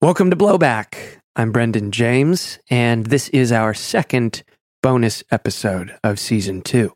Welcome to Blowback. I'm Brendan James, and this is our second bonus episode of season two.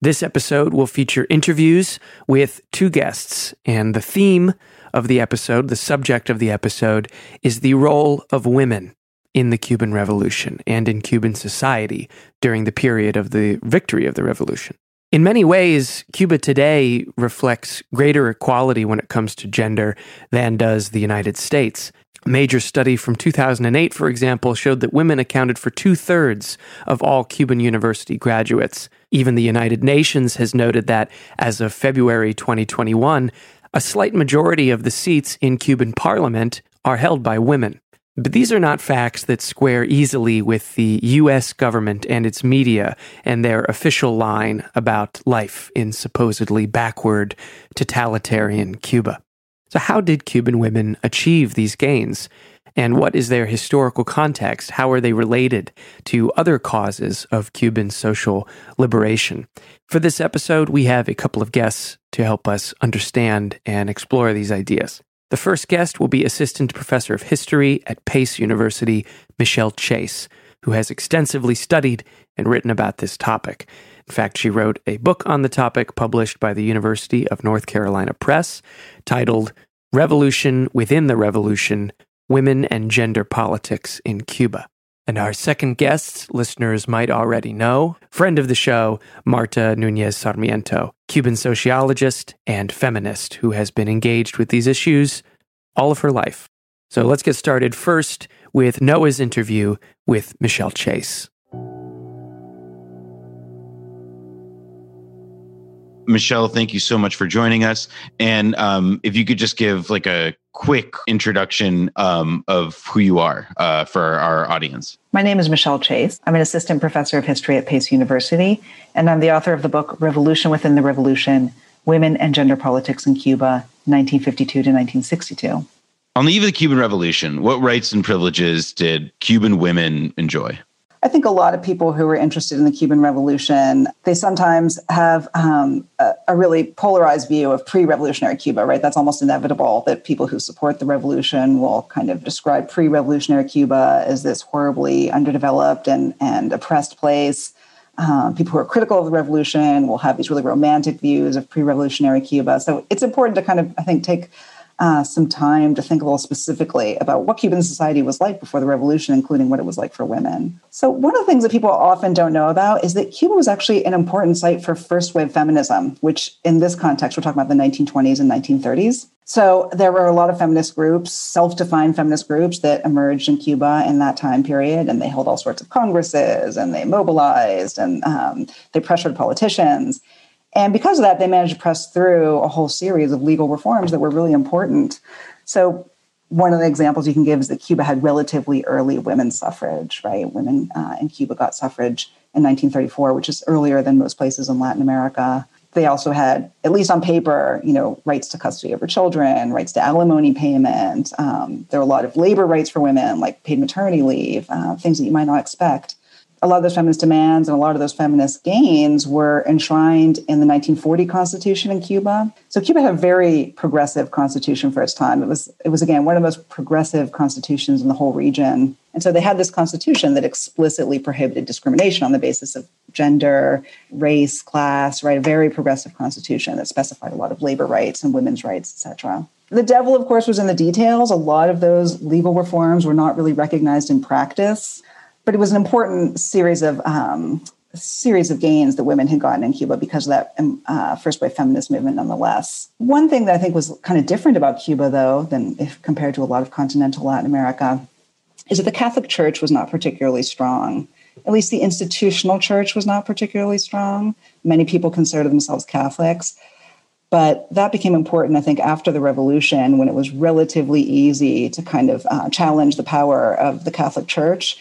This episode will feature interviews with two guests, and the theme of the episode, the subject of the episode, is the role of women in the Cuban Revolution and in Cuban society during the period of the victory of the revolution. In many ways, Cuba today reflects greater equality when it comes to gender than does the United States. A major study from 2008, for example, showed that women accounted for two thirds of all Cuban university graduates. Even the United Nations has noted that as of February 2021, a slight majority of the seats in Cuban parliament are held by women. But these are not facts that square easily with the US government and its media and their official line about life in supposedly backward, totalitarian Cuba. So, how did Cuban women achieve these gains? And what is their historical context? How are they related to other causes of Cuban social liberation? For this episode, we have a couple of guests to help us understand and explore these ideas. The first guest will be Assistant Professor of History at Pace University, Michelle Chase, who has extensively studied and written about this topic. In fact, she wrote a book on the topic published by the University of North Carolina Press titled Revolution Within the Revolution Women and Gender Politics in Cuba. And our second guest, listeners might already know, friend of the show, Marta Nuñez Sarmiento, Cuban sociologist and feminist who has been engaged with these issues all of her life. So let's get started first with Noah's interview with Michelle Chase. Michelle, thank you so much for joining us. And um, if you could just give like a quick introduction um, of who you are uh, for our audience. My name is Michelle Chase. I'm an assistant professor of history at Pace University, and I'm the author of the book Revolution Within the Revolution Women and Gender Politics in Cuba, 1952 to 1962. On the eve of the Cuban Revolution, what rights and privileges did Cuban women enjoy? I think a lot of people who are interested in the Cuban Revolution, they sometimes have um, a, a, really polarized view of pre-revolutionary Cuba, right? That's almost inevitable that people who support the revolution will kind of describe pre-revolutionary Cuba as this horribly underdeveloped and, and oppressed place. Um, people who are critical of the revolution will have these really romantic views of pre-revolutionary Cuba. So it's important to kind of, I think, take uh, some time to think a little specifically about what Cuban society was like before the revolution, including what it was like for women. So, one of the things that people often don't know about is that Cuba was actually an important site for first wave feminism, which in this context, we're talking about the 1920s and 1930s. So, there were a lot of feminist groups, self defined feminist groups that emerged in Cuba in that time period, and they held all sorts of congresses and they mobilized and um, they pressured politicians. And because of that, they managed to press through a whole series of legal reforms that were really important. So, one of the examples you can give is that Cuba had relatively early women's suffrage, right? Women uh, in Cuba got suffrage in 1934, which is earlier than most places in Latin America. They also had, at least on paper, you know, rights to custody over children, rights to alimony payment. Um, there were a lot of labor rights for women, like paid maternity leave, uh, things that you might not expect a lot of those feminist demands and a lot of those feminist gains were enshrined in the 1940 Constitution in Cuba. So Cuba had a very progressive constitution for its time. It was, it was again one of the most progressive constitutions in the whole region. And so they had this constitution that explicitly prohibited discrimination on the basis of gender, race, class, right? A very progressive constitution that specified a lot of labor rights and women's rights, etc. The devil, of course, was in the details. A lot of those legal reforms were not really recognized in practice but it was an important series of um, series of gains that women had gotten in Cuba because of that um, uh, first wave feminist movement, nonetheless. One thing that I think was kind of different about Cuba, though, than if compared to a lot of continental Latin America, is that the Catholic Church was not particularly strong. At least the institutional church was not particularly strong. Many people considered themselves Catholics. But that became important, I think, after the revolution, when it was relatively easy to kind of uh, challenge the power of the Catholic Church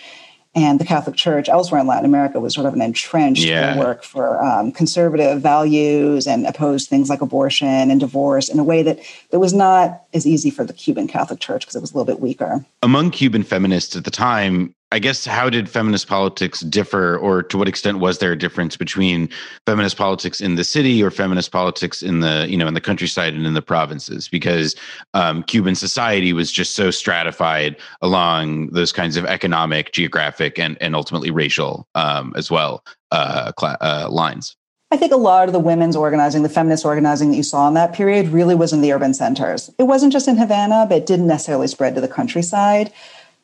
and the Catholic Church elsewhere in Latin America was sort of an entrenched yeah. work for um, conservative values and opposed things like abortion and divorce in a way that, that was not as easy for the Cuban Catholic Church because it was a little bit weaker. Among Cuban feminists at the time, I guess how did feminist politics differ, or to what extent was there a difference between feminist politics in the city or feminist politics in the you know in the countryside and in the provinces? Because um, Cuban society was just so stratified along those kinds of economic, geographic, and and ultimately racial um, as well uh, cl- uh, lines. I think a lot of the women's organizing, the feminist organizing that you saw in that period really was in the urban centers. It wasn't just in Havana, but it didn't necessarily spread to the countryside.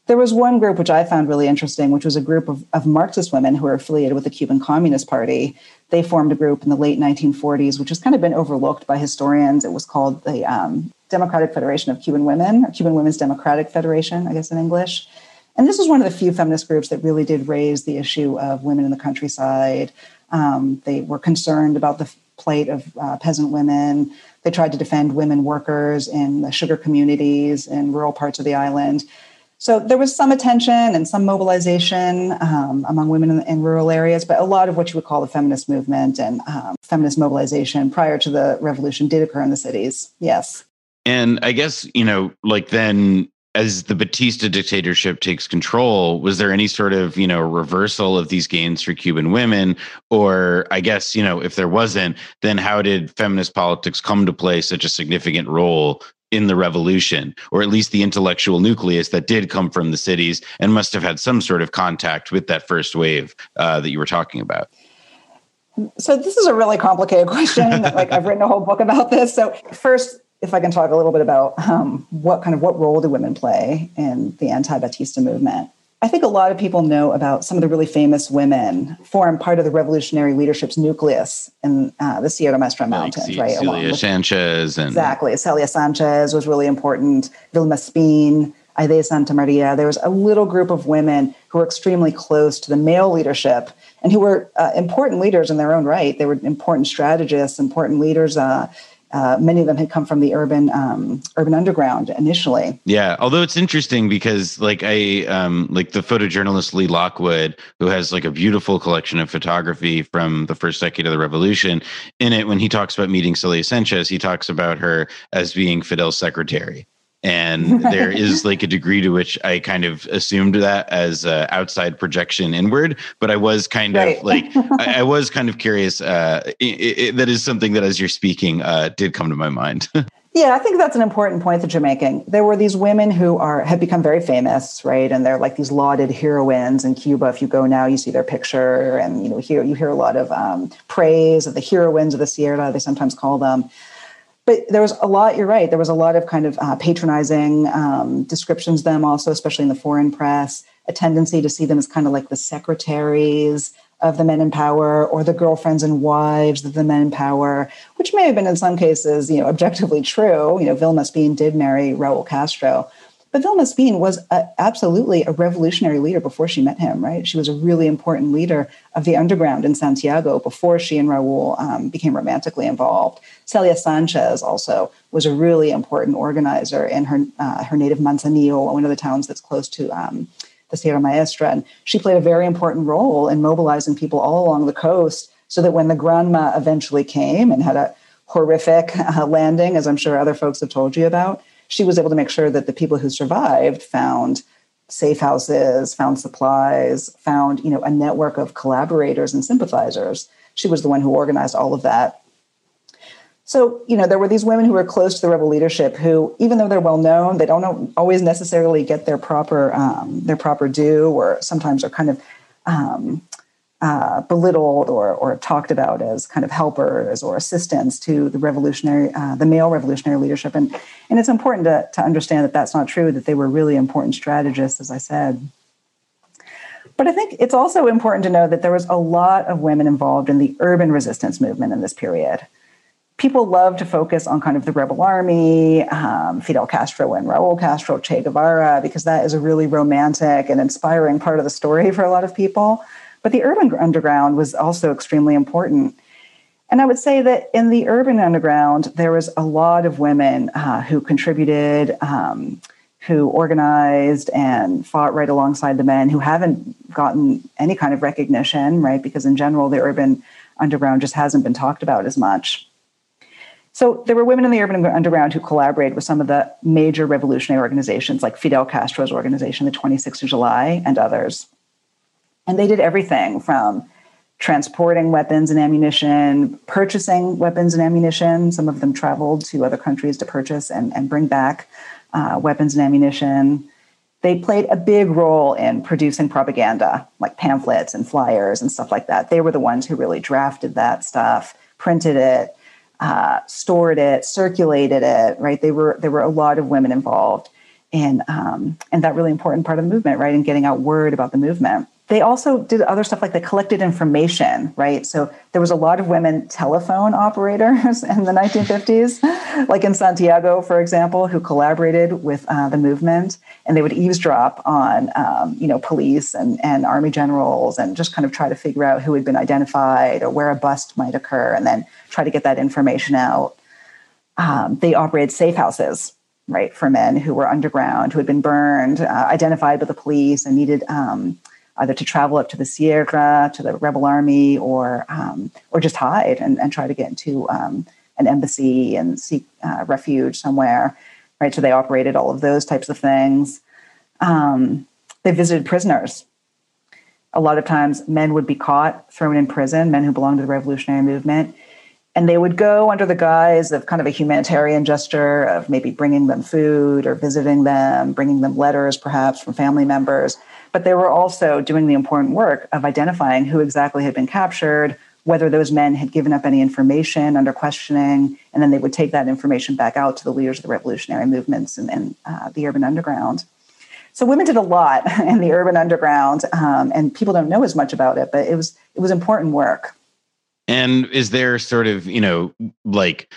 There was one group which I found really interesting, which was a group of, of Marxist women who were affiliated with the Cuban Communist Party. They formed a group in the late 1940s, which has kind of been overlooked by historians. It was called the um, Democratic Federation of Cuban Women, or Cuban Women's Democratic Federation, I guess in English. And this was one of the few feminist groups that really did raise the issue of women in the countryside, um, they were concerned about the plight of uh, peasant women. They tried to defend women workers in the sugar communities in rural parts of the island. So there was some attention and some mobilization um, among women in, in, rural areas, but a lot of what you would call the feminist movement and um, feminist mobilization prior to the revolution did occur in the cities. Yes. And I guess, you know, like then as the Batista dictatorship takes control, was there any sort of, you know, reversal of these gains for Cuban women? Or I guess, you know, if there wasn't, then how did feminist politics come to play such a significant role in the revolution, or at least the intellectual nucleus that did come from the cities and must have had some sort of contact with that first wave uh, that you were talking about? So this is a really complicated question. like I've written a whole book about this. So first, if I can talk a little bit about um, what kind of what role do women play in the anti-Batista movement. I think a lot of people know about some of the really famous women form part of the revolutionary leadership's nucleus in uh, the Sierra Maestra Mountains, like right? Celia Sanchez and exactly, Celia Sanchez was really important. Vilma Espín, Aide Santa Maria. There was a little group of women who were extremely close to the male leadership and who were uh, important leaders in their own right. They were important strategists, important leaders. Uh, uh, many of them had come from the urban um, urban underground initially. Yeah, although it's interesting because like I um, like the photojournalist Lee Lockwood, who has like a beautiful collection of photography from the first decade of the revolution. In it, when he talks about meeting Celia Sanchez, he talks about her as being Fidel's secretary and there is like a degree to which I kind of assumed that as uh, outside projection inward, but I was kind right. of like I, I, was kind of curious. Uh, it, it, that is something that, as you're speaking, uh, did come to my mind. yeah, I think that's an important point that you're making. There were these women who are have become very famous, right? And they're like these lauded heroines in Cuba. If you go now, you see their picture, and you know, hear you hear a lot of um, praise of the heroines of the Sierra. They sometimes call them but there was a lot you're right there was a lot of kind of uh, patronizing um, descriptions of them also especially in the foreign press a tendency to see them as kind of like the secretaries of the men in power or the girlfriends and wives of the men in power which may have been in some cases you know objectively true. You know vilma espín did marry raul castro but Vilma Espín was a, absolutely a revolutionary leader before she met him, right? She was a really important leader of the underground in Santiago before she and Raul um, became romantically involved. Celia Sanchez also was a really important organizer in her, uh, her native Manzanillo, one of the towns that's close to um, the Sierra Maestra. And she played a very important role in mobilizing people all along the coast so that when the Granma eventually came and had a horrific uh, landing, as I'm sure other folks have told you about, she was able to make sure that the people who survived found safe houses, found supplies, found you know a network of collaborators and sympathizers. She was the one who organized all of that. So you know there were these women who were close to the rebel leadership who, even though they're well known, they don't always necessarily get their proper um, their proper due, or sometimes are kind of um, uh, belittled or, or talked about as kind of helpers or assistants to the revolutionary, uh, the male revolutionary leadership. And, and it's important to, to understand that that's not true, that they were really important strategists, as I said. But I think it's also important to know that there was a lot of women involved in the urban resistance movement in this period. People love to focus on kind of the rebel army, um, Fidel Castro and Raul Castro, Che Guevara, because that is a really romantic and inspiring part of the story for a lot of people. But the urban underground was also extremely important. And I would say that in the urban underground, there was a lot of women uh, who contributed, um, who organized and fought right alongside the men who haven't gotten any kind of recognition, right? Because in general, the urban underground just hasn't been talked about as much. So there were women in the urban underground who collaborated with some of the major revolutionary organizations like Fidel Castro's organization, the 26th of July, and others. And they did everything from transporting weapons and ammunition, purchasing weapons and ammunition. Some of them traveled to other countries to purchase and, and bring back uh, weapons and ammunition. They played a big role in producing propaganda, like pamphlets and flyers and stuff like that. They were the ones who really drafted that stuff, printed it, uh, stored it, circulated it. Right? They were there were a lot of women involved in um, in that really important part of the movement, right? In getting out word about the movement they also did other stuff like they collected information, right? So there was a lot of women telephone operators in the 1950s, like in Santiago, for example, who collaborated with uh, the movement, and they would eavesdrop on, um, you know, police and, and army generals, and just kind of try to figure out who had been identified or where a bust might occur, and then try to get that information out. Um, they operated safe houses, right, for men who were underground, who had been burned, uh, identified by the police, and needed. Um, either to travel up to the Sierra, to the rebel army, or um, or just hide and, and try to get into um, an embassy and seek uh, refuge somewhere. Right, so they operated all of those types of things. Um, they visited prisoners. A lot of times, men would be caught, thrown in prison. Men who belonged to the revolutionary movement, and they would go under the guise of kind of a humanitarian gesture of maybe bringing them food or visiting them, bringing them letters, perhaps from family members but they were also doing the important work of identifying who exactly had been captured, whether those men had given up any information under questioning, and then they would take that information back out to the leaders of the revolutionary movements and, and uh, the urban underground. So women did a lot in the urban underground, um, and people don't know as much about it, but it was it was important work. And is there sort of you know like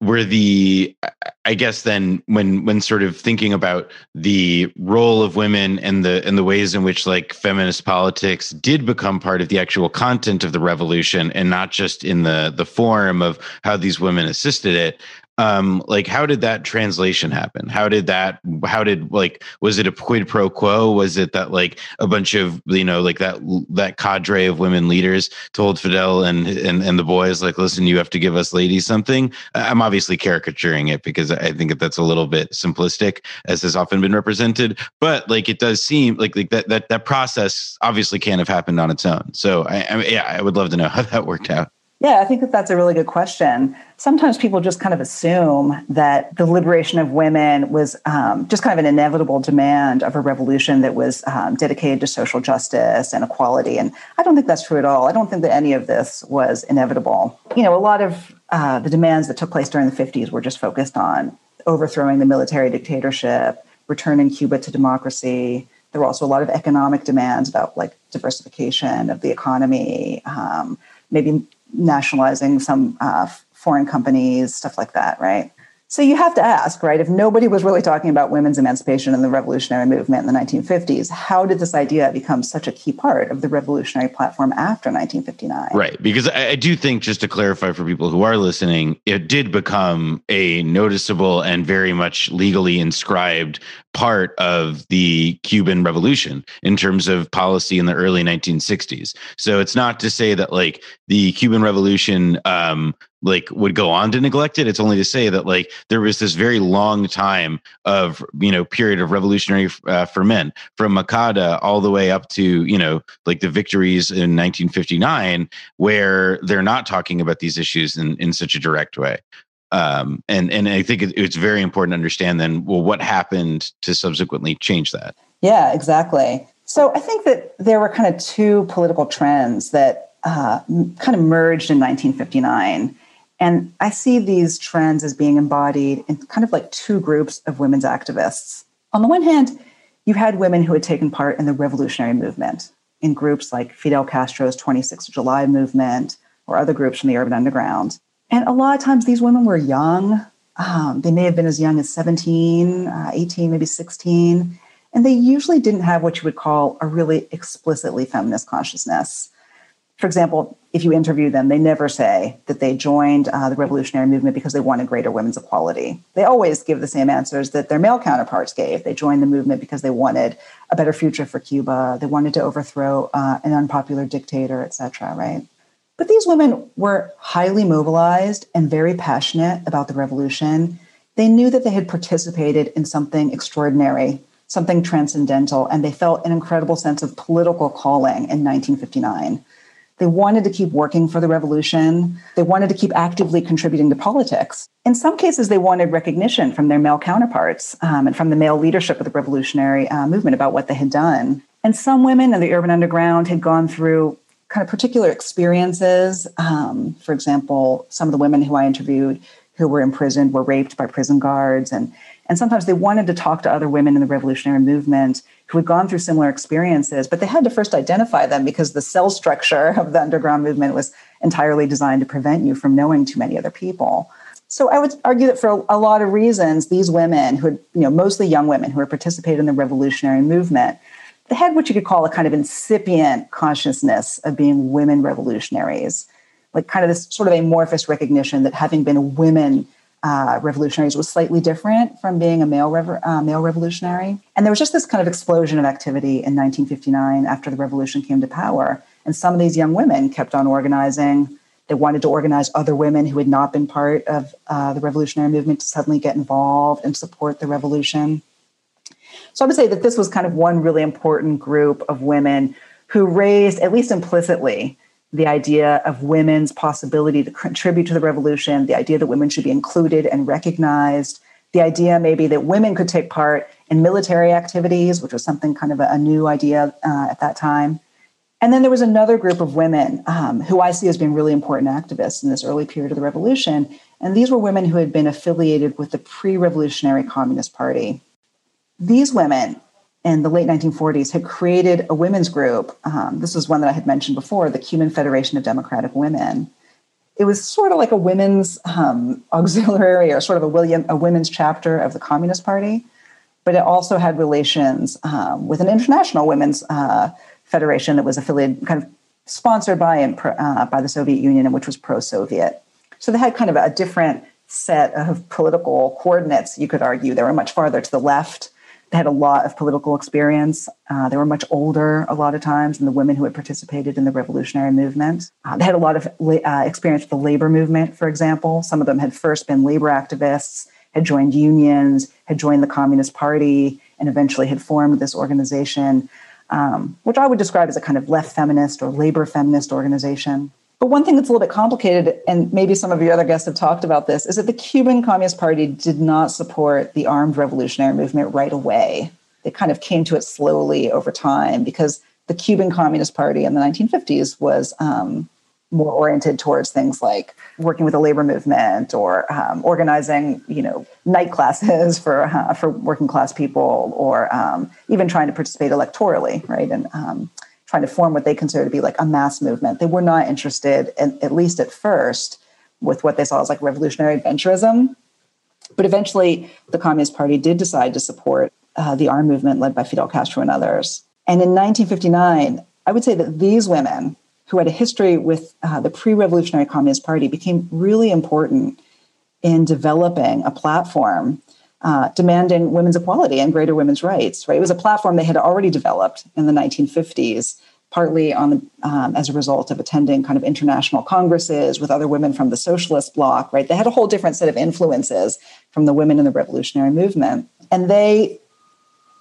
were the i guess then when when sort of thinking about the role of women and the and the ways in which like feminist politics did become part of the actual content of the revolution and not just in the the form of how these women assisted it um like how did that translation happen? How did that how did like was it a quid pro quo? Was it that like a bunch of you know like that that cadre of women leaders told fidel and and, and the boys like listen you have to give us ladies something. I'm obviously caricaturing it because i think that that's a little bit simplistic as has often been represented. But like it does seem like like that that that process obviously can't have happened on its own. So i, I yeah i would love to know how that worked out yeah, I think that that's a really good question. Sometimes people just kind of assume that the liberation of women was um, just kind of an inevitable demand of a revolution that was um, dedicated to social justice and equality. And I don't think that's true at all. I don't think that any of this was inevitable. You know, a lot of uh, the demands that took place during the 50s were just focused on overthrowing the military dictatorship, returning Cuba to democracy. There were also a lot of economic demands about like diversification of the economy, um, maybe nationalizing some uh, foreign companies, stuff like that, right? So you have to ask, right? If nobody was really talking about women's emancipation in the revolutionary movement in the 1950s, how did this idea become such a key part of the revolutionary platform after 1959? Right. Because I, I do think, just to clarify for people who are listening, it did become a noticeable and very much legally inscribed part of the Cuban Revolution in terms of policy in the early 1960s. So it's not to say that like the Cuban Revolution um, like would go on to neglect it. It's only to say that like there was this very long time of you know period of revolutionary uh, for men from Moncada all the way up to you know like the victories in 1959 where they're not talking about these issues in in such a direct way um, and and I think it's very important to understand then well what happened to subsequently change that. Yeah, exactly. So I think that there were kind of two political trends that uh, kind of merged in 1959. And I see these trends as being embodied in kind of like two groups of women's activists. On the one hand, you had women who had taken part in the revolutionary movement in groups like Fidel Castro's 26th of July movement or other groups from the urban underground. And a lot of times these women were young. Um, they may have been as young as 17, uh, 18, maybe 16. And they usually didn't have what you would call a really explicitly feminist consciousness. For example, if you interview them, they never say that they joined uh, the revolutionary movement because they wanted greater women's equality. They always give the same answers that their male counterparts gave. They joined the movement because they wanted a better future for Cuba. They wanted to overthrow uh, an unpopular dictator, etc. right? But these women were highly mobilized and very passionate about the revolution. They knew that they had participated in something extraordinary, something transcendental, and they felt an incredible sense of political calling in 1959. They wanted to keep working for the revolution. They wanted to keep actively contributing to politics. In some cases, they wanted recognition from their male counterparts um, and from the male leadership of the revolutionary uh, movement about what they had done. And some women in the urban underground had gone through kind of particular experiences. Um, for example, some of the women who I interviewed who were imprisoned were raped by prison guards. And, and sometimes they wanted to talk to other women in the revolutionary movement who had gone through similar experiences, but they had to first identify them because the cell structure of the underground movement was entirely designed to prevent you from knowing too many other people. So I would argue that for a lot of reasons, these women who had, you know, mostly young women who had participated in the revolutionary movement, they had what you could call a kind of incipient consciousness of being women revolutionaries, like kind of this sort of amorphous recognition that having been women uh, revolutionaries was slightly different from being a male rev- uh, male revolutionary. And there was just this kind of explosion of activity in 1959 after the revolution came to power. And some of these young women kept on organizing. They wanted to organize other women who had not been part of uh, the revolutionary movement to suddenly get involved and support the revolution. So I would say that this was kind of one really important group of women who raised, at least implicitly, the idea of women's possibility to contribute to the revolution, the idea that women should be included and recognized, the idea maybe that women could take part in military activities, which was something kind of a, a new idea uh, at that time. And then there was another group of women um, who I see as being really important activists in this early period of the revolution. And these were women who had been affiliated with the pre revolutionary Communist Party. These women in the late 1940s had created a women's group. Um, this was one that I had mentioned before, the Cuban Federation of Democratic Women. It was sort of like a women's um, auxiliary or sort of a, William, a women's chapter of the Communist Party, but it also had relations um, with an international women's uh, federation that was affiliated, kind of sponsored by and uh, by the Soviet Union, and which was pro-Soviet. So they had kind of a different set of political coordinates. You could argue they were much farther to the left they had a lot of political experience. Uh, they were much older a lot of times than the women who had participated in the revolutionary movement. Uh, they had a lot of uh, experience with the labor movement, for example. Some of them had first been labor activists, had joined unions, had joined the Communist Party, and eventually had formed this organization, um, which I would describe as a kind of left feminist or labor feminist organization. But one thing that's a little bit complicated, and maybe some of your other guests have talked about this, is that the Cuban Communist Party did not support the armed revolutionary movement right away. They kind of came to it slowly over time because the Cuban Communist Party in the 1950s was um, more oriented towards things like working with the labor movement or um, organizing, you know, night classes for uh, for working class people, or um, even trying to participate electorally, right? And um, trying to form what they consider to be like a mass movement. They were not interested, in, at least at first, with what they saw as like revolutionary adventurism. But eventually, the Communist Party did decide to support uh, the armed movement led by Fidel Castro and others. And in 1959, I would say that these women, who had a history with uh, the pre revolutionary Communist Party, became really important in developing a platform uh, demanding women's equality and greater women's rights. Right, it was a platform they had already developed in the 1950s, partly on um, as a result of attending kind of international congresses with other women from the socialist bloc. Right, they had a whole different set of influences from the women in the revolutionary movement, and they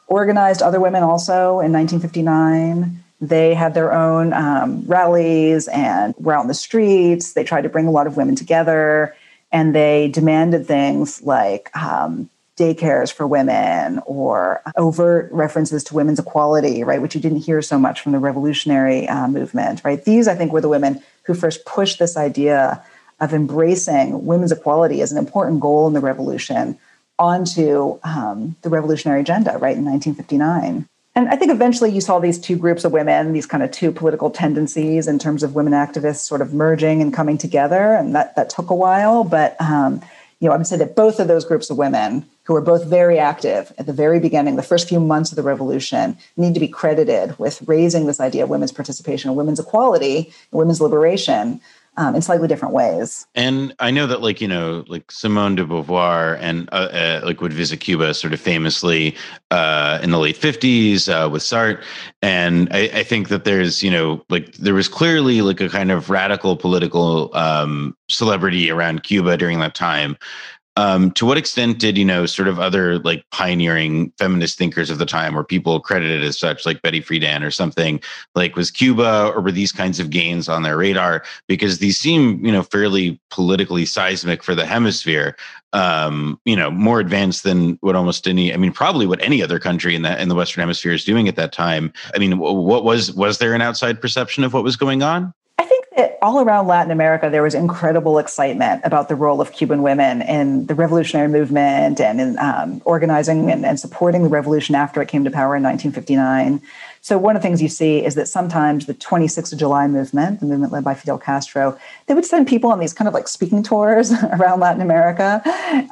organized other women also in 1959. They had their own um, rallies and were out in the streets. They tried to bring a lot of women together and they demanded things like um, daycares for women or overt references to women's equality, right, which you didn't hear so much from the revolutionary uh, movement, right? These, I think, were the women who first pushed this idea of embracing women's equality as an important goal in the revolution onto um, the revolutionary agenda, right, in 1959. And I think eventually you saw these two groups of women, these kind of two political tendencies in terms of women activists sort of merging and coming together. And that, that took a while. But, um, you know, I would say that both of those groups of women who were both very active at the very beginning, the first few months of the revolution, need to be credited with raising this idea of women's participation, women's equality, women's liberation. um, in slightly different ways. And I know that, like you know, like Simone de Beauvoir and uh, uh, like would visit Cuba sort of famously uh, in the late fifties uh, with Sartre, and I, I, think that there's you know like there was clearly like a kind of radical political um, celebrity around Cuba during that time. Um, to what extent did you know sort of other like pioneering feminist thinkers of the time or people credited as such like betty friedan or something like was cuba or were these kinds of gains on their radar? Because these seem you know fairly politically seismic for the hemisphere um, you know more advanced than what almost any i mean probably what any other country in the in the western hemisphere is doing at that time. I mean what was was there an outside perception of what was going on all around Latin America, there was incredible excitement about the role of Cuban women in the revolutionary movement and in um, organizing and, and, supporting the revolution after it came to power in 1959. So, one of the things you see is that sometimes the 26th of July movement, the movement led by Fidel Castro, they would send people on these kind of like speaking tours around Latin America.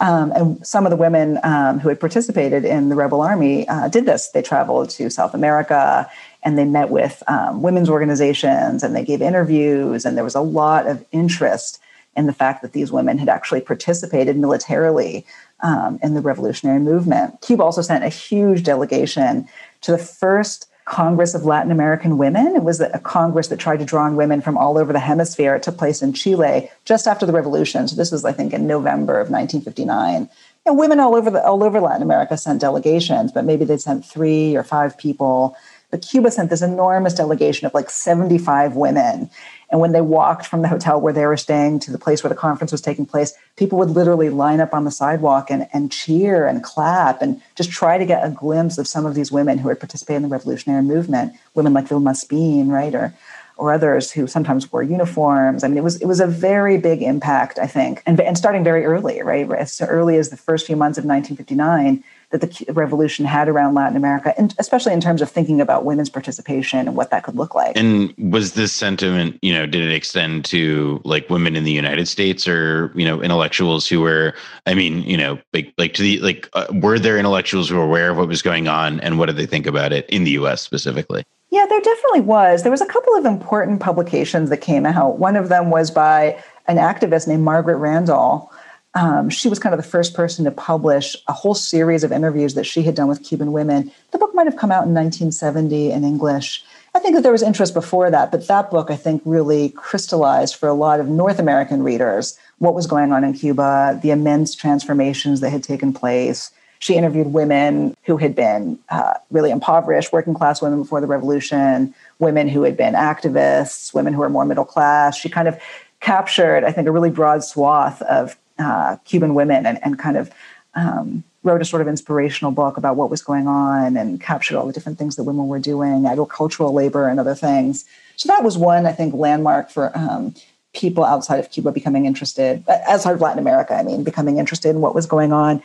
Um, and some of the women um, who had participated in the rebel army uh, did this. They traveled to South America and they met with um, women's organizations and they gave interviews and there was a lot of interest in the fact that these women had actually participated militarily um, in the revolutionary movement. Cuba also sent a huge delegation to the first congress of latin american women. It was a congress that tried to draw in women from all over the hemisphere. It took place in chile just after the revolution. So this was i think in november of 1959 and women all over the, all over latin america sent delegations but maybe they sent three or five people but Cuba sent this enormous delegation of like 75 women. And when they walked from the hotel where they were staying to the place where the conference was taking place, people would literally line up on the sidewalk and, and cheer and clap and just try to get a glimpse of some of these women who had participated in the revolutionary movement, women like Vilma Espín, right? Or or others who sometimes wore uniforms. I mean, it was it was a very big impact, I think, and, and starting very early, right? As early as the first few months of 1959, that the revolution had around Latin America, and especially in terms of thinking about women's participation and what that could look like. And was this sentiment, you know, did it extend to like women in the United States or you know intellectuals who were, I mean, you know, like like to the like, uh, were there intellectuals who were aware of what was going on, and what did they think about it in the U.S. specifically? Yeah, there definitely was. There was a couple of important publications that came out. One of them was by an activist named Margaret Randall um, she was kind of the first person to publish a whole series of interviews that she had done with Cuban women. The book might have come out in 1970 in English. I think that there was interest before that, but that book, I think, really crystallized for a lot of North American readers what was going on in Cuba, the immense transformations that had taken place. She interviewed women who had been uh, really impoverished, working class women before the revolution, women who had been activists, women who were more middle class. She kind of captured, I think, a really broad swath of uh, Cuban women and, and kind of um, wrote a sort of inspirational book about what was going on and captured all the different things that women were doing, agricultural labor and other things. So that was one, I think, landmark for um, people outside of Cuba becoming interested, outside of Latin America, I mean, becoming interested in what was going on.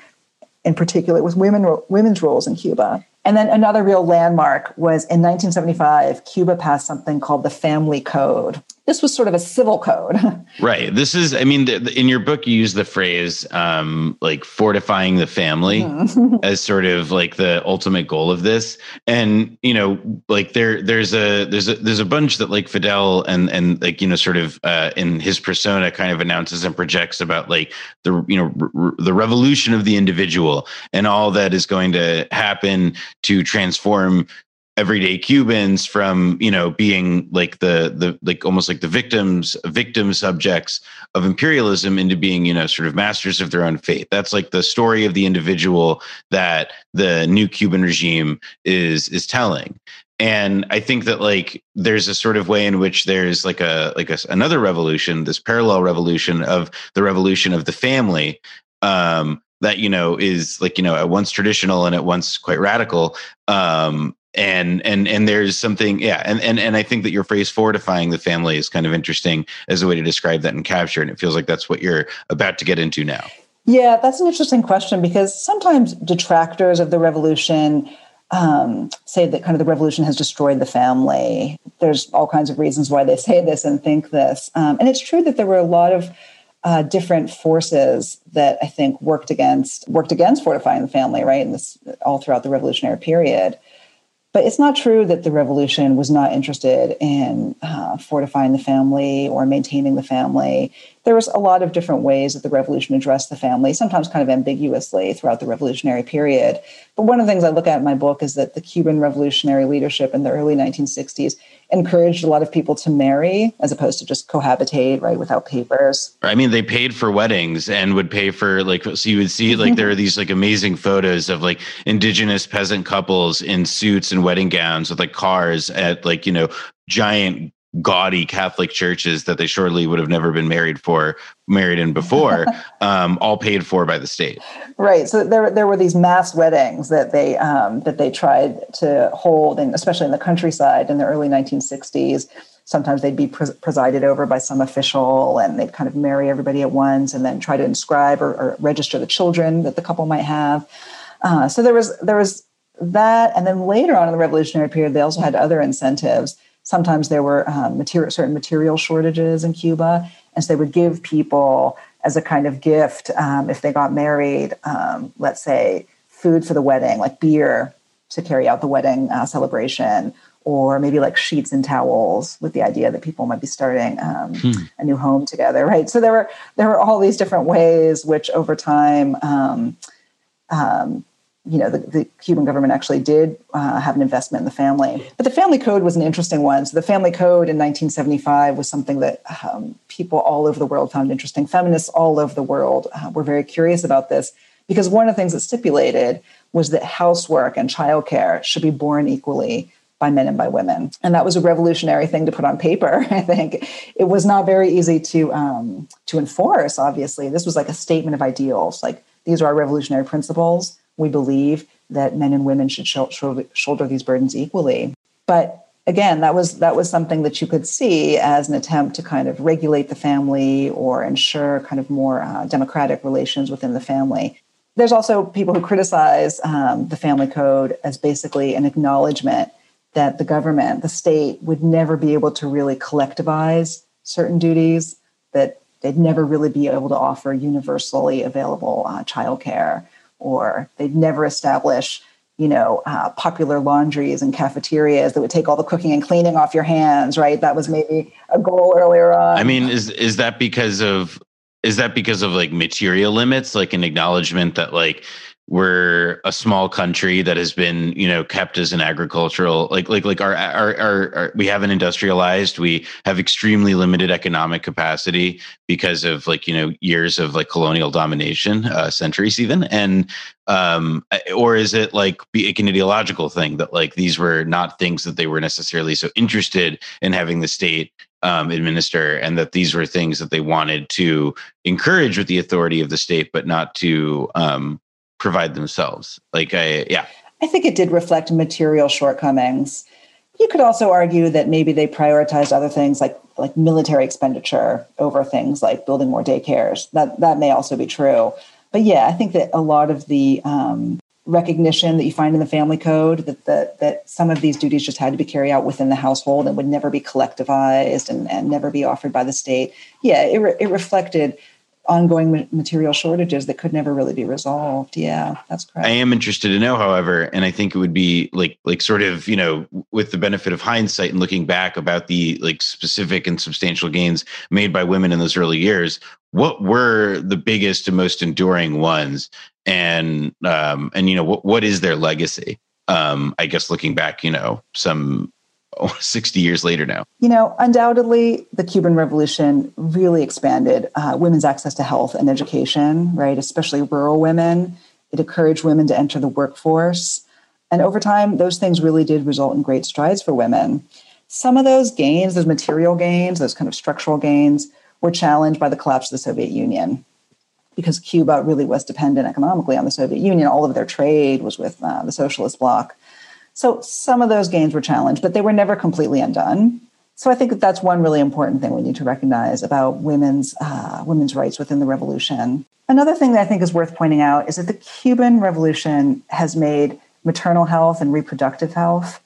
In particular, with women women's roles in Cuba. And then another real landmark was in 1975, Cuba passed something called the Family Code, this was sort of a civil code. right. This is, I mean, the, the, in your book, you use the phrase um, like fortifying the family mm-hmm. as sort of like the ultimate goal of this. And, you know, like there, there's a, there's a, there's a bunch that like Fidel and, and like, you know, sort of uh, in his persona kind of announces and projects about like the, you know, r- the revolution of the individual and all that is going to happen to transform everyday Cubans from you know being like the the like almost like the victims victim subjects of imperialism into being you know sort of masters of their own fate. That's like the story of the individual that the new Cuban regime is is telling. And I think that like there's a sort of way in which there's like a like a, another revolution, this parallel revolution of the revolution of the family, um, that you know is like you know at once traditional and at once quite radical um, and and and there's something yeah and and and i think that your phrase fortifying the family is kind of interesting as a way to describe that and capture and it feels like that's what you're about to get into now. Yeah that's an interesting question because sometimes detractors of the revolution um, say that kind of the revolution has destroyed the family. There's all kinds of reasons why they say this and think this. Um, and it's true that there were a lot of uh, different forces that I think worked against worked against fortifying the family, right? And this all throughout the revolutionary period But it's not true that the revolution was not interested in uh, fortifying the family or maintaining the family. There was a lot of different ways that the revolution addressed the family, sometimes kind of ambiguously throughout the revolutionary period. But one of the things I look at in my book is that the Cuban revolutionary leadership in the early 1960s encouraged a lot of people to marry as opposed to just cohabitate, right, without papers. I mean, they paid for weddings and would pay for like so you would see like there are these like amazing photos of like indigenous peasant couples in suits and wedding gowns with like cars at like, you know, giant gaudy Catholic churches that they surely would have never been married for, married in before, um, all paid for by the state. Right. So there, there were these mass weddings that they um, that they tried to hold, and especially in the countryside in the early 1960s. Sometimes they'd be pres- presided over by some official, and they'd kind of marry everybody at once, and then try to inscribe or, or register the children that the couple might have. Uh, so there was there was that, and then later on in the Revolutionary period, they also had other incentives sometimes there were um, material, certain material shortages in Cuba, and so they would give people as a kind of gift um, if they got married, um, let's say food for the wedding, like beer to carry out the wedding uh, celebration, or maybe like sheets and towels with the idea that people might be starting um, hmm. a new home together, right? So there were there were all these different ways which over time um, um, you know, the, the, Cuban government actually did uh, have an investment in the family. But the family code was an interesting one. So the family code in 1975 was something that um, people all over the world found interesting. Feminists all over the world uh, were very curious about this because one of the things it stipulated was that housework and childcare should be borne equally by men and by women. And that was a revolutionary thing to put on paper. I think it was not very easy to um, to enforce. Obviously, this was like a statement of ideals. Like these are our revolutionary principles we believe that men and women should shoulder these burdens equally. But again, that was that was something that you could see as an attempt to kind of regulate the family or ensure kind of more uh, democratic relations within the family. There's also people who criticize um, the family code as basically an acknowledgement that the government, the state, would never be able to really collectivize certain duties, that they'd never really be able to offer universally available uh, childcare or they'd never establish you know uh, popular laundries and cafeterias that would take all the cooking and cleaning off your hands right? That was maybe a goal earlier on. I mean is is that because of is that because of like material limits like an acknowledgement that like we're a small country that has been you know kept as an agricultural like like like our our, our, our we haven't industrialized. We have extremely limited economic capacity because of like you know years of like colonial domination uh, centuries even. And um or is it like be an ideological thing that like these were not things that they were necessarily so interested in having the state um, administer and that these were things that they wanted to encourage with the authority of the state but not to um, provide themselves. Like I yeah. I think it did reflect material shortcomings. You could also argue that maybe they prioritized other things like like military expenditure over things like building more daycares. That that may also be true. But yeah, I think that a lot of the um, recognition that you find in the family code that, that that some of these duties just had to be carried out within the household and would never be collectivized and, and never be offered by the state. Yeah, it, re- it reflected ongoing material shortages that could never really be resolved. Yeah, that's correct. I am interested to know, however, and I think it would be like like sort of you know with the benefit of hindsight and looking back about the like specific and substantial gains made by women in those early years. What were the biggest and most enduring ones, and um, and you know what what is their legacy? Um, I guess looking back, you know, some 60 years later now? You know, undoubtedly, the Cuban Revolution really expanded uh, women's access to health and education, right? Especially rural women. It encouraged women to enter the workforce. And over time, those things really did result in great strides for women. Some of those gains, those material gains, those kind of structural gains, were challenged by the collapse of the Soviet Union because Cuba really was dependent economically on the Soviet Union. All of their trade was with uh, the socialist bloc. So some of those gains were challenged, but they were never completely undone. So I think that that's one really important thing we need to recognize about women's uh, women's rights within the revolution. Another thing that I think is worth pointing out is that the Cuban Revolution has made maternal health and reproductive health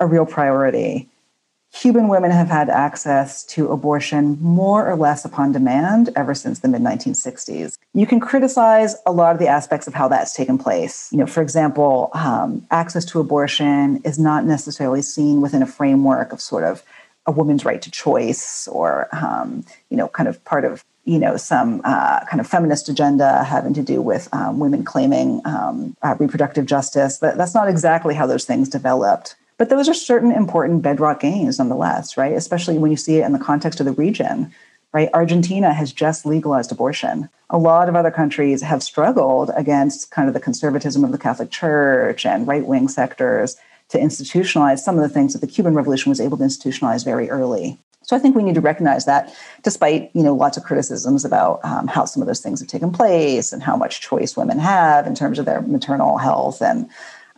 a real priority. Cuban women have had access to abortion more or less upon demand ever since the mid 1960s. You can criticize a lot of the aspects of how that's taken place. You know, for example, um, access to abortion is not necessarily seen within a framework of sort of a woman's right to choice or, um, you know, kind of part of you know some uh, kind of feminist agenda having to do with um, women claiming um, uh, reproductive justice. But that's not exactly how those things developed. But those are certain important bedrock gains nonetheless, right? Especially when you see it in the context of the region, right? Argentina has just legalized abortion. A lot of other countries have struggled against kind of the conservatism of the Catholic Church and right wing sectors to institutionalize some of the things that the Cuban Revolution was able to institutionalize very early. So I think we need to recognize that, despite you know lots of criticisms about um, how some of those things have taken place and how much choice women have in terms of their maternal health and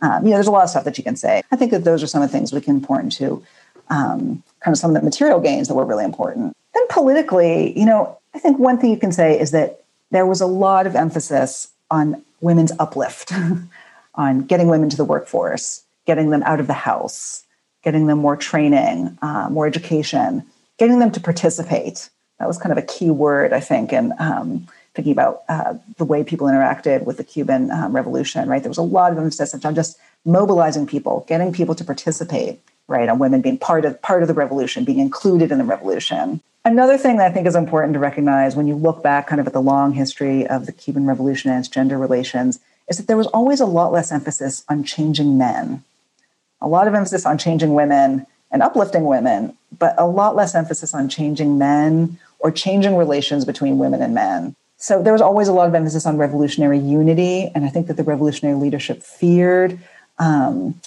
um, you know, there's a lot of stuff that you can say. I think that those are some of the things we can point to, um, kind of some of the material gains that were really important. Then politically, you know, I think one thing you can say is that there was a lot of emphasis on women's uplift, on getting women to the workforce, getting them out of the house, getting them more training, uh, more education, getting them to participate. That was kind of a key word, I think, and um, thinking about uh, the way people interacted with the Cuban um, Revolution, right? There was a lot of emphasis on just mobilizing people, getting people to participate, right? On women being part of part of the revolution, being included in the revolution. Another thing that I think is important to recognize when you look back kind of at the long history of the Cuban Revolution and its gender relations is that there was always a lot less emphasis on changing men, a lot of emphasis on changing women and uplifting women, but a lot less emphasis on changing men or changing relations between women and men. So there was always a lot of emphasis on revolutionary unity. And I think that the revolutionary leadership feared um,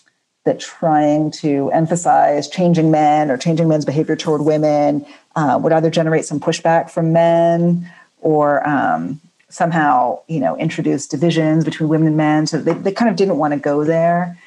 that trying to emphasize changing men or changing men's behavior toward women uh, would either generate some pushback from men or um, somehow, you know, introduce divisions between women and men. So they, they kind of didn't want to go there.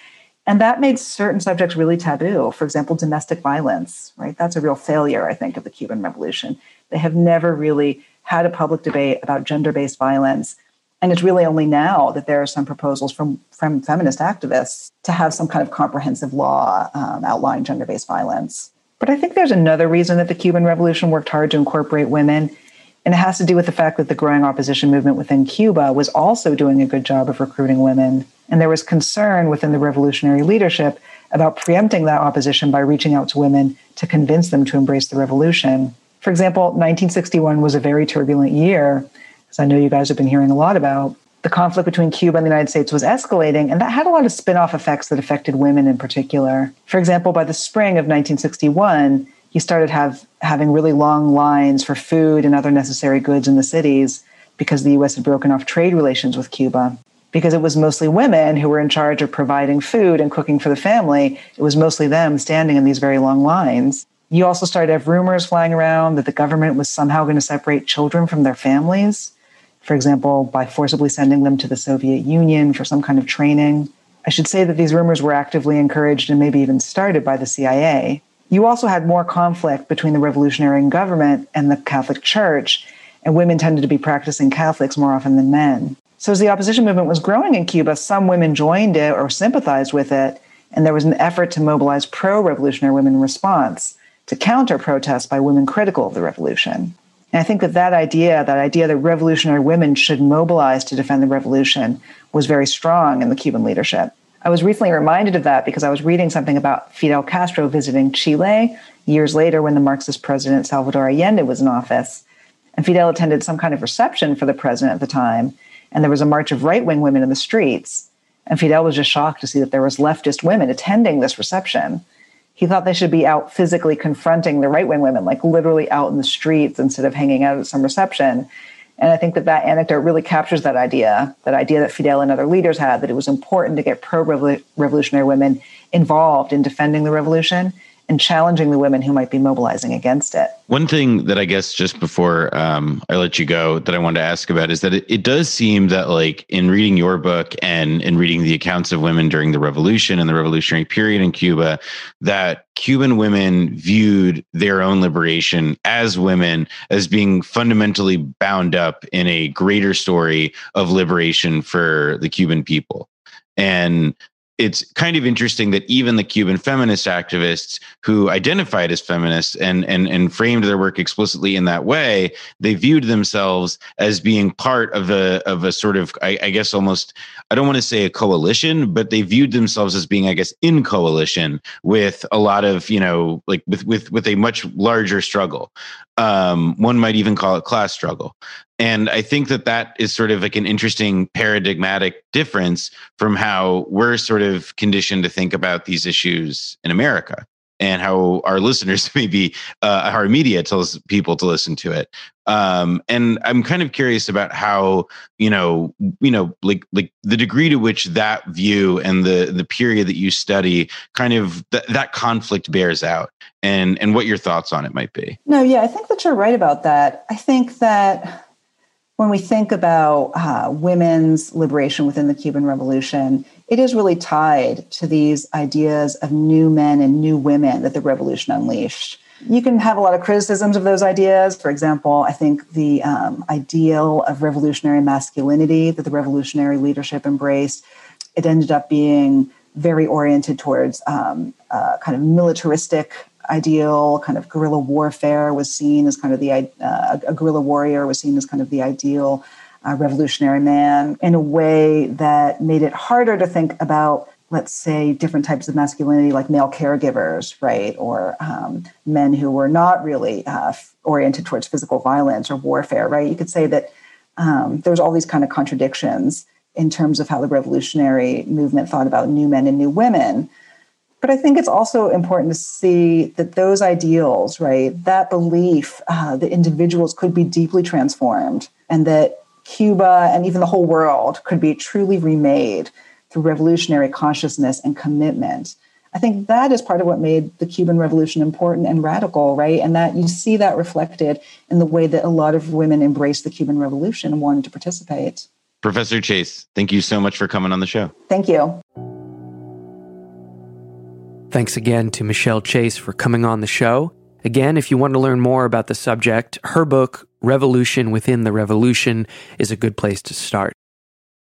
And that made certain subjects really taboo. For example, domestic violence, right? That's a real failure, I think, of the Cuban Revolution. They have never really had a public debate about gender based violence. And it's really only now that there are some proposals from, from feminist activists to have some kind of comprehensive law um, outlining gender based violence. But I think there's another reason that the Cuban Revolution worked hard to incorporate women. And it has to do with the fact that the growing opposition movement within Cuba was also doing a good job of recruiting women. And there was concern within the revolutionary leadership about preempting that opposition by reaching out to women to convince them to embrace the revolution. For example, 1961 was a very turbulent year, as I know you guys have been hearing a lot about. The conflict between Cuba and the United States was escalating, and that had a lot of spin off effects that affected women in particular. For example, by the spring of 1961, you started have, having really long lines for food and other necessary goods in the cities because the US had broken off trade relations with Cuba. Because it was mostly women who were in charge of providing food and cooking for the family, it was mostly them standing in these very long lines. You also started to have rumors flying around that the government was somehow going to separate children from their families, for example, by forcibly sending them to the Soviet Union for some kind of training. I should say that these rumors were actively encouraged and maybe even started by the CIA. You also had more conflict between the revolutionary government and the Catholic Church, and women tended to be practicing Catholics more often than men. So, as the opposition movement was growing in Cuba, some women joined it or sympathized with it, and there was an effort to mobilize pro revolutionary women in response to counter protests by women critical of the revolution. And I think that that idea, that idea that revolutionary women should mobilize to defend the revolution, was very strong in the Cuban leadership. I was recently reminded of that because I was reading something about Fidel Castro visiting Chile years later when the Marxist president Salvador Allende was in office. And Fidel attended some kind of reception for the president at the time, and there was a march of right wing women in the streets. And Fidel was just shocked to see that there was leftist women attending this reception he thought they should be out physically confronting the right wing women, like literally out in the streets instead of hanging out at some reception. And I think that that anecdote really captures that idea, that idea that Fidel and other leaders had, that it was important to get pro revolutionary women involved in defending the revolution and challenging the women who might be mobilizing against it. One thing that I guess just before um, I let you go that I wanted to ask about is that it, it, does seem that like in reading your book and in reading the accounts of women during the revolution and the revolutionary period in Cuba, that Cuban women viewed their own liberation as women as being fundamentally bound up in a greater story of liberation for the Cuban people. And it's kind of interesting that even the Cuban feminist activists who identified as feminists and, and, and framed their work explicitly in that way, they viewed themselves as being part of a, of a sort of, I, I guess, almost, I don't want to say a coalition, but they viewed themselves as being, I guess, in coalition with a lot of, you know, like with, with, with a much larger struggle. Um, one might even call it class struggle. And I think that that is sort of like an interesting paradigmatic difference from how we're sort of conditioned to think about these issues in America and how our listeners maybe uh, our media tells people to listen to it. Um, and i'm kind of curious about how you know you know like like the degree to which that view and the the period that you study kind of th- that conflict bears out and and what your thoughts on it might be. No yeah i think that you're right about that. I think that when we think about uh, women's liberation within the Cuban Revolution, it is really tied to these ideas of new men and new women that the revolution unleashed. You can have a lot of criticisms of those ideas. For example, I think the um, ideal of revolutionary masculinity that the revolutionary leadership embraced, it ended up being very oriented towards um, uh, kind of militaristic ideal kind of guerrilla warfare was seen as kind of the uh, a guerrilla warrior was seen as kind of the ideal uh, revolutionary man in a way that made it harder to think about let's say different types of masculinity like male caregivers right? Or um, men who were not really uh, oriented towards physical violence or warfare right? You could say that um, there's all these kind of contradictions in terms of how the revolutionary movement thought about new men and new women but I think it's also important to see that those ideals, right, that belief uh, that individuals could be deeply transformed and that Cuba and even the whole world could be truly remade through revolutionary consciousness and commitment. I think that is part of what made the Cuban Revolution important and radical, right? And that you see that reflected in the way that a lot of women embraced the Cuban Revolution and wanted to participate. Professor Chase, thank you so much for coming on the show. Thank you. Thanks again to Michelle Chase for coming on the show. Again, if you want to learn more about the subject, her book, Revolution Within the Revolution, is a good place to start.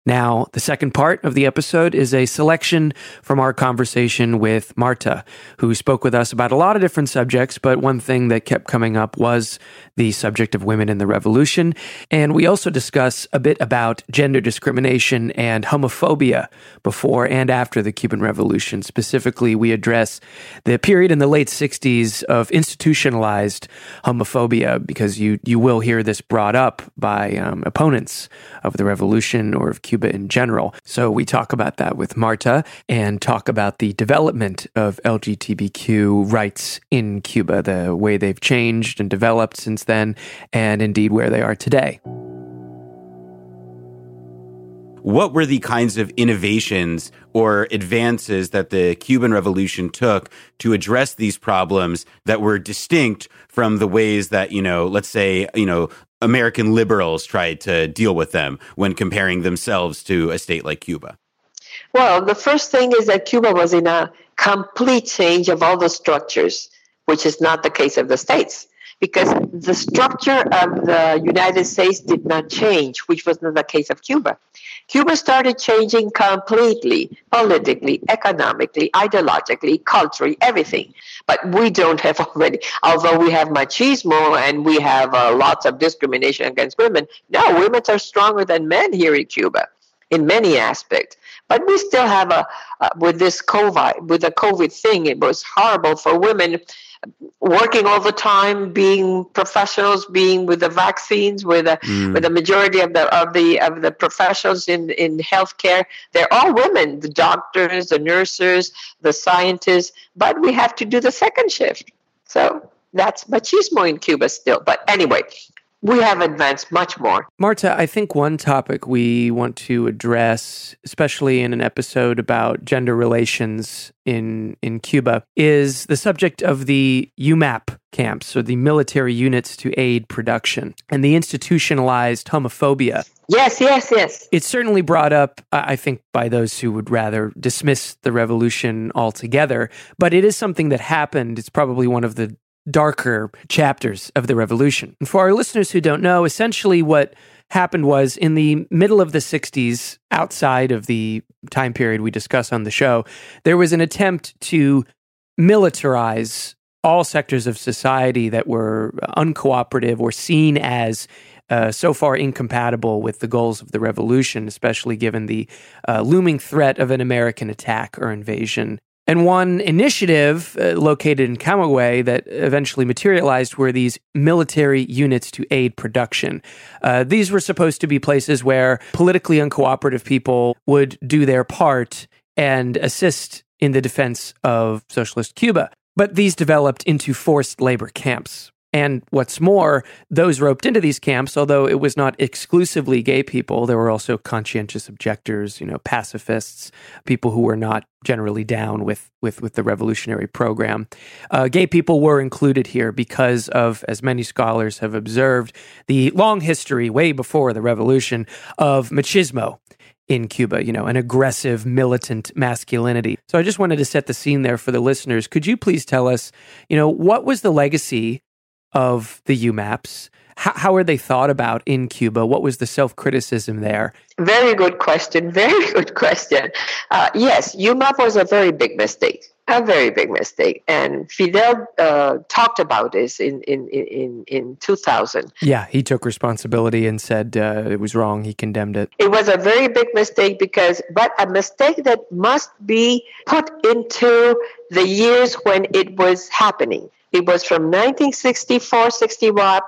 Now, the second part of the episode is a selection from our conversation with Marta, who spoke with us about a lot of different subjects, but one thing that kept coming up was the subject of women in the revolution. And we also discuss a bit about gender discrimination and homophobia before and after the Cuban Revolution. Specifically, we address the period in the late 60s of institutionalized homophobia, because you, you will hear this brought up by um, opponents of the revolution or of Cuba in general. So we talk about that with Marta and talk about the development of LGBTQ rights in Cuba, the way they've changed and developed since then, and indeed where they are today. What were the kinds of innovations or advances that the Cuban Revolution took to address these problems that were distinct from the ways that, you know, let's say, you know, American liberals tried to deal with them when comparing themselves to a state like Cuba? Well, the first thing is that Cuba was in a complete change of all the structures, which is not the case of the states, because the structure of the United States did not change, which was not the case of Cuba. Cuba started changing completely, politically, economically, ideologically, culturally, everything. But we don't have already, although we have machismo and we have uh, lots of discrimination against women, no, women are stronger than men here in Cuba in many aspects. But we still have a, uh, with this COVID, with the COVID thing, it was horrible for women working all the time, being professionals, being with the vaccines, with the mm. with the majority of the of the of the professionals in in healthcare, they're all women. The doctors, the nurses, the scientists. But we have to do the second shift. So that's machismo in Cuba still. But anyway, we have advanced much more. Marta, I think one topic we want to address, especially in an episode about gender relations in, in Cuba, is the subject of the UMAP camps, or the military units to aid production, and the institutionalized homophobia. Yes, yes, yes. It's certainly brought up, I think, by those who would rather dismiss the revolution altogether, but it is something that happened. It's probably one of the darker chapters of the revolution. And for our listeners who don't know, essentially what happened was in the middle of the 60s, outside of the time period we discuss on the show, there was an attempt to militarize all sectors of society that were uncooperative or seen as uh, so far incompatible with the goals of the revolution, especially given the uh, looming threat of an American attack or invasion. And one initiative uh, located in Camagüey that eventually materialized were these military units to aid production. Uh, these were supposed to be places where politically uncooperative people would do their part and assist in the defense of socialist Cuba. But these developed into forced labor camps. And what's more, those roped into these camps, although it was not exclusively gay people, there were also conscientious objectors, you know, pacifists, people who were not generally down with with with the revolutionary program. Uh, gay people were included here because of, as many scholars have observed, the long history, way before the revolution, of machismo in Cuba, you know, an aggressive, militant masculinity. So I just wanted to set the scene there for the listeners. Could you please tell us, you know, what was the legacy of the UMAPs? How, how are they thought about in Cuba? What was the self criticism there? Very good question. Very good question. Uh, yes, UMAP was a very big mistake. A very big mistake, and Fidel uh, talked about this in, in in in 2000. Yeah, he took responsibility and said uh, it was wrong. He condemned it. It was a very big mistake because, but a mistake that must be put into the years when it was happening. It was from 1964, 65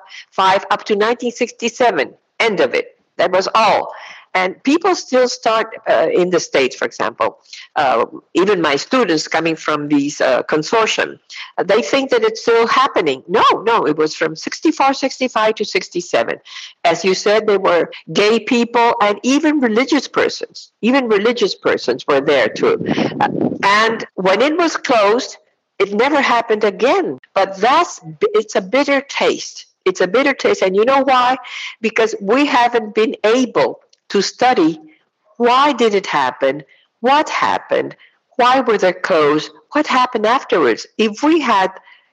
up to 1967. End of it. That was all. And people still start uh, in the States, for example, uh, even my students coming from these uh, consortium, they think that it's still happening. No, no, it was from 64, 65 to 67. As you said, there were gay people and even religious persons. Even religious persons were there too. Uh, and when it was closed, it never happened again. But that's it's a bitter taste. It's a bitter taste, and you know why? Because we haven't been able to study why did it happen, what happened, why were they closed, what happened afterwards. If we had,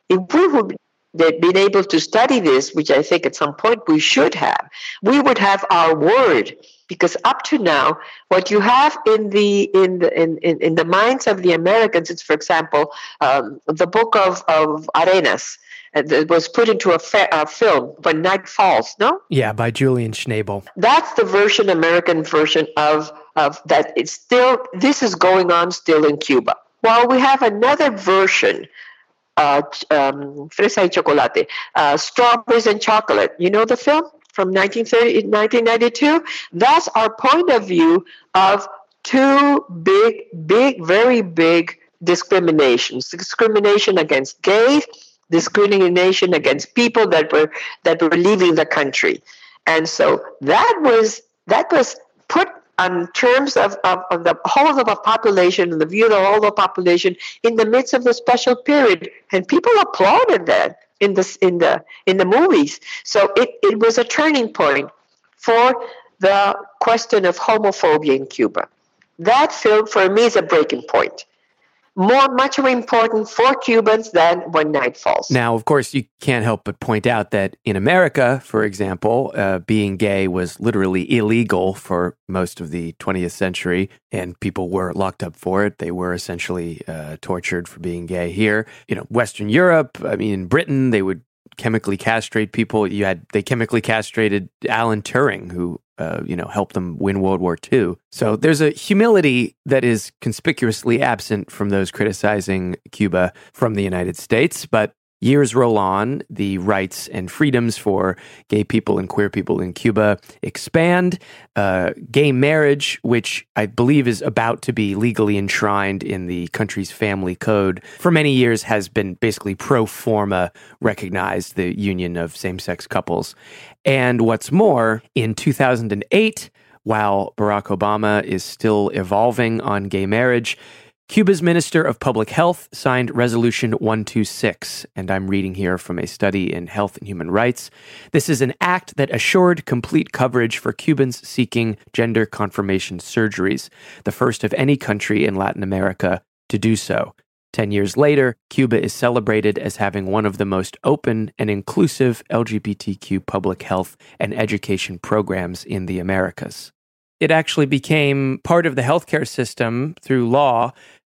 if we would have been able to study this, which I think at some point we should have, we would have our word because up to now what you have in the in the in, in, in the minds of the americans is for example um, the book of, of arenas that was put into a, fa- a, film when night falls no yeah by julian schnabel that's the version american version of of that it's still this is going on still in cuba while we have another version uh, um, fresa y chocolate, uh, strawberries and chocolate. You know the film? From 1930, 1992. That's our point of view of two big, big, very big discriminations. Discrimination against gays, discrimination against people that were that were leaving the country. And so that was that was put on terms of, of, of the whole of a population, and the view of the whole of the population in the midst of the special period. And people applauded that in the in the in the movies. So it, it was a turning point for the question of homophobia in Cuba. That film for me is a breaking point more much more important for Cubans than when night falls. Now, of course, you can't help but point out that in America, for example, uh, being gay was literally illegal for most of the 20th century, and people were locked up for it. They were essentially uh, tortured for being gay. Here, you know, Western Europe, I mean, in Britain, they would chemically castrate people. You had they chemically castrated Alan Turing, who uh, you know, helped them win World War II. So there's a humility that is conspicuously absent from those criticizing Cuba from the United States. But Years roll on, the rights and freedoms for gay people and queer people in Cuba expand. Uh, gay marriage, which I believe is about to be legally enshrined in the country's family code, for many years has been basically pro forma recognized the union of same sex couples. And what's more, in 2008, while Barack Obama is still evolving on gay marriage, Cuba's Minister of Public Health signed Resolution 126, and I'm reading here from a study in Health and Human Rights. This is an act that assured complete coverage for Cubans seeking gender confirmation surgeries, the first of any country in Latin America to do so. Ten years later, Cuba is celebrated as having one of the most open and inclusive LGBTQ public health and education programs in the Americas. It actually became part of the healthcare system through law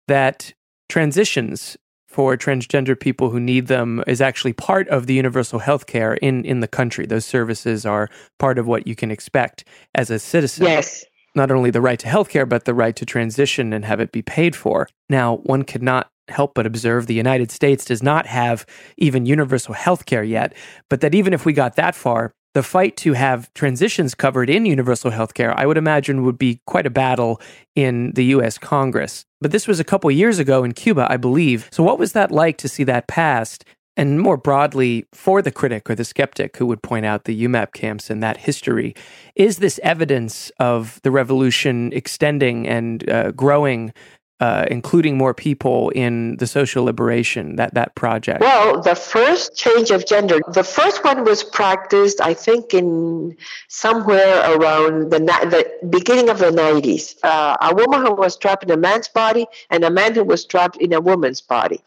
that transitions for transgender people who need them is actually part of the universal health care in, in the country. Those services are part of what you can expect as a citizen. Yes. Not only the right to health care, but the right to transition and have it be paid for. Now, one could not help but observe the United States does not have even universal health care yet, but that even if we got that far, the fight to have transitions covered in universal health care, I would imagine, would be quite a battle in the US Congress. But this was a couple years ago in Cuba, I believe. So, what was that like to see that passed? And more broadly, for the critic or the skeptic who would point out the UMAP camps and that history, is this evidence of the revolution extending and uh, growing uh, including more people in the social liberation that that project? Well the first change of gender the first one was practiced i think in somewhere around the, the beginning of the 90s uh, a woman who was trapped in a man's body and a man who was trapped in a woman's body.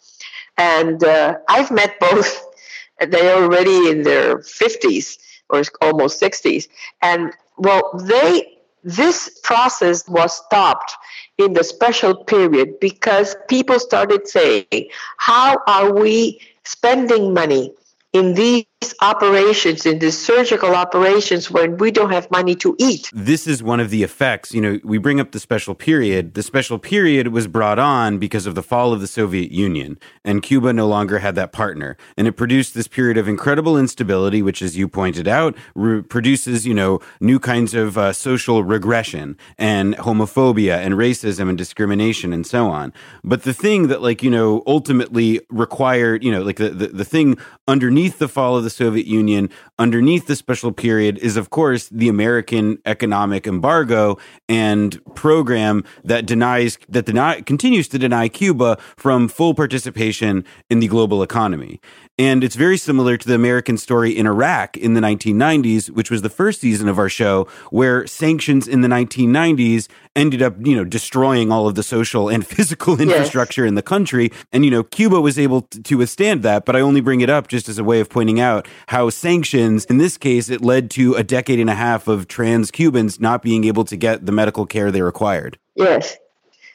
And uh, i've met both. They're already in their 50s or almost 60s and well they this process was stopped in the special period because people started saying, How are we spending money in these operations, in these surgical operations, when we don't have money to eat. This is one of the effects. You know, we bring up the special period. The special period was brought on because of the fall of the Soviet Union, and Cuba no longer had that partner. And it produced this period of incredible instability, which, as you pointed out, re- produces, you know, new kinds of uh, social regression and homophobia and racism and discrimination and so on. But the thing that, like, you know, ultimately required, you know, like the, the, the thing underneath the fall of the Soviet Union, underneath the special period, is of course the American economic embargo and program that denies that deny, continues to deny Cuba from full participation in the global economy. And it's very similar to the American story in Iraq in the 1990s, which was the first season of our show, where sanctions in the 1990s ended up, you know, destroying all of the social and physical infrastructure yes. in the country. And, you know, Cuba was able to withstand that. But I only bring it up just as a way of pointing out how sanctions, in this case, it led to a decade and a half of trans Cubans not being able to get the medical care they required. Yes.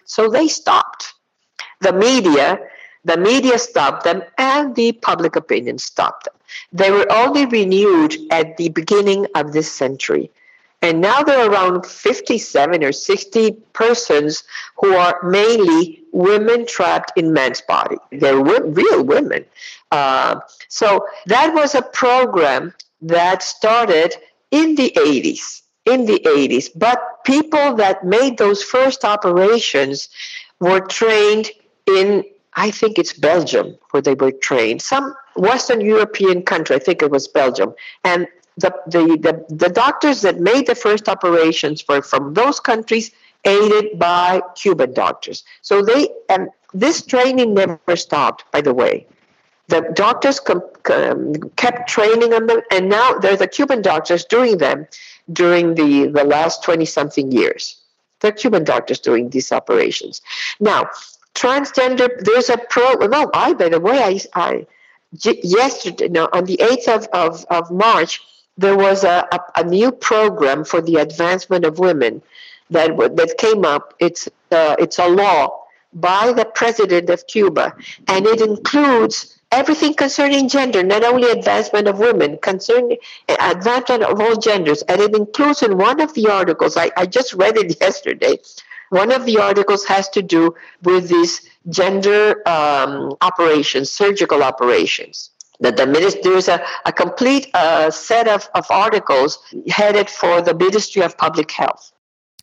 So they stopped. The media the media stopped them and the public opinion stopped them. They were only renewed at the beginning of this century. And now there are around 57 or 60 persons who are mainly women trapped in men's body. They're real women. Uh, so that was a program that started in the 80s. In the 80s. But people that made those first operations were trained in I think it's Belgium where they were trained. Some Western European country, I think it was Belgium. And the, the, the, the doctors that made the first operations were from those countries, aided by Cuban doctors. So they, and this training never stopped, by the way. The doctors com, com, kept training on them, and now there's the Cuban doctors doing them during the, the last 20 something years. The Cuban doctors doing these operations. Now, transgender there's a pro no i by the way i, I yesterday no on the 8th of, of, of march there was a, a, a, new program for the advancement of women that that came up it's uh, it's a law by the president of cuba and it includes everything concerning gender not only advancement of women concerning advancement of all genders and it includes in one of the articles i, I just read it yesterday one of the articles has to do with these gender um, operations, surgical operations. That the there's a, a complete uh, set of, of articles headed for the Ministry of Public Health.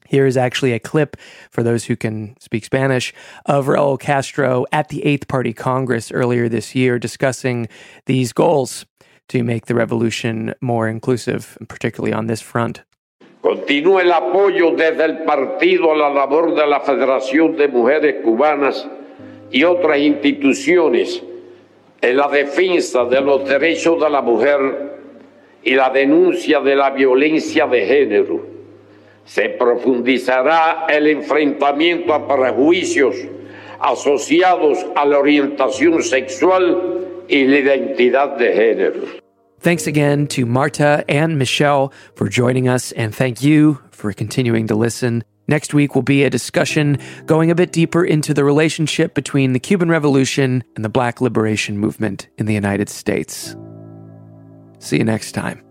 Here is actually a clip for those who can speak Spanish of Raul Castro at the Eighth Party Congress earlier this year discussing these goals to make the revolution more inclusive, particularly on this front. Continúa el apoyo desde el partido a la labor de la Federación de Mujeres Cubanas y otras instituciones en la defensa de los derechos de la mujer y la denuncia de la violencia de género. Se profundizará el enfrentamiento a prejuicios, asociados a la orientación sexual y la identidad de género. Thanks again to Marta and Michelle for joining us, and thank you for continuing to listen. Next week will be a discussion going a bit deeper into the relationship between the Cuban Revolution and the Black Liberation Movement in the United States. See you next time.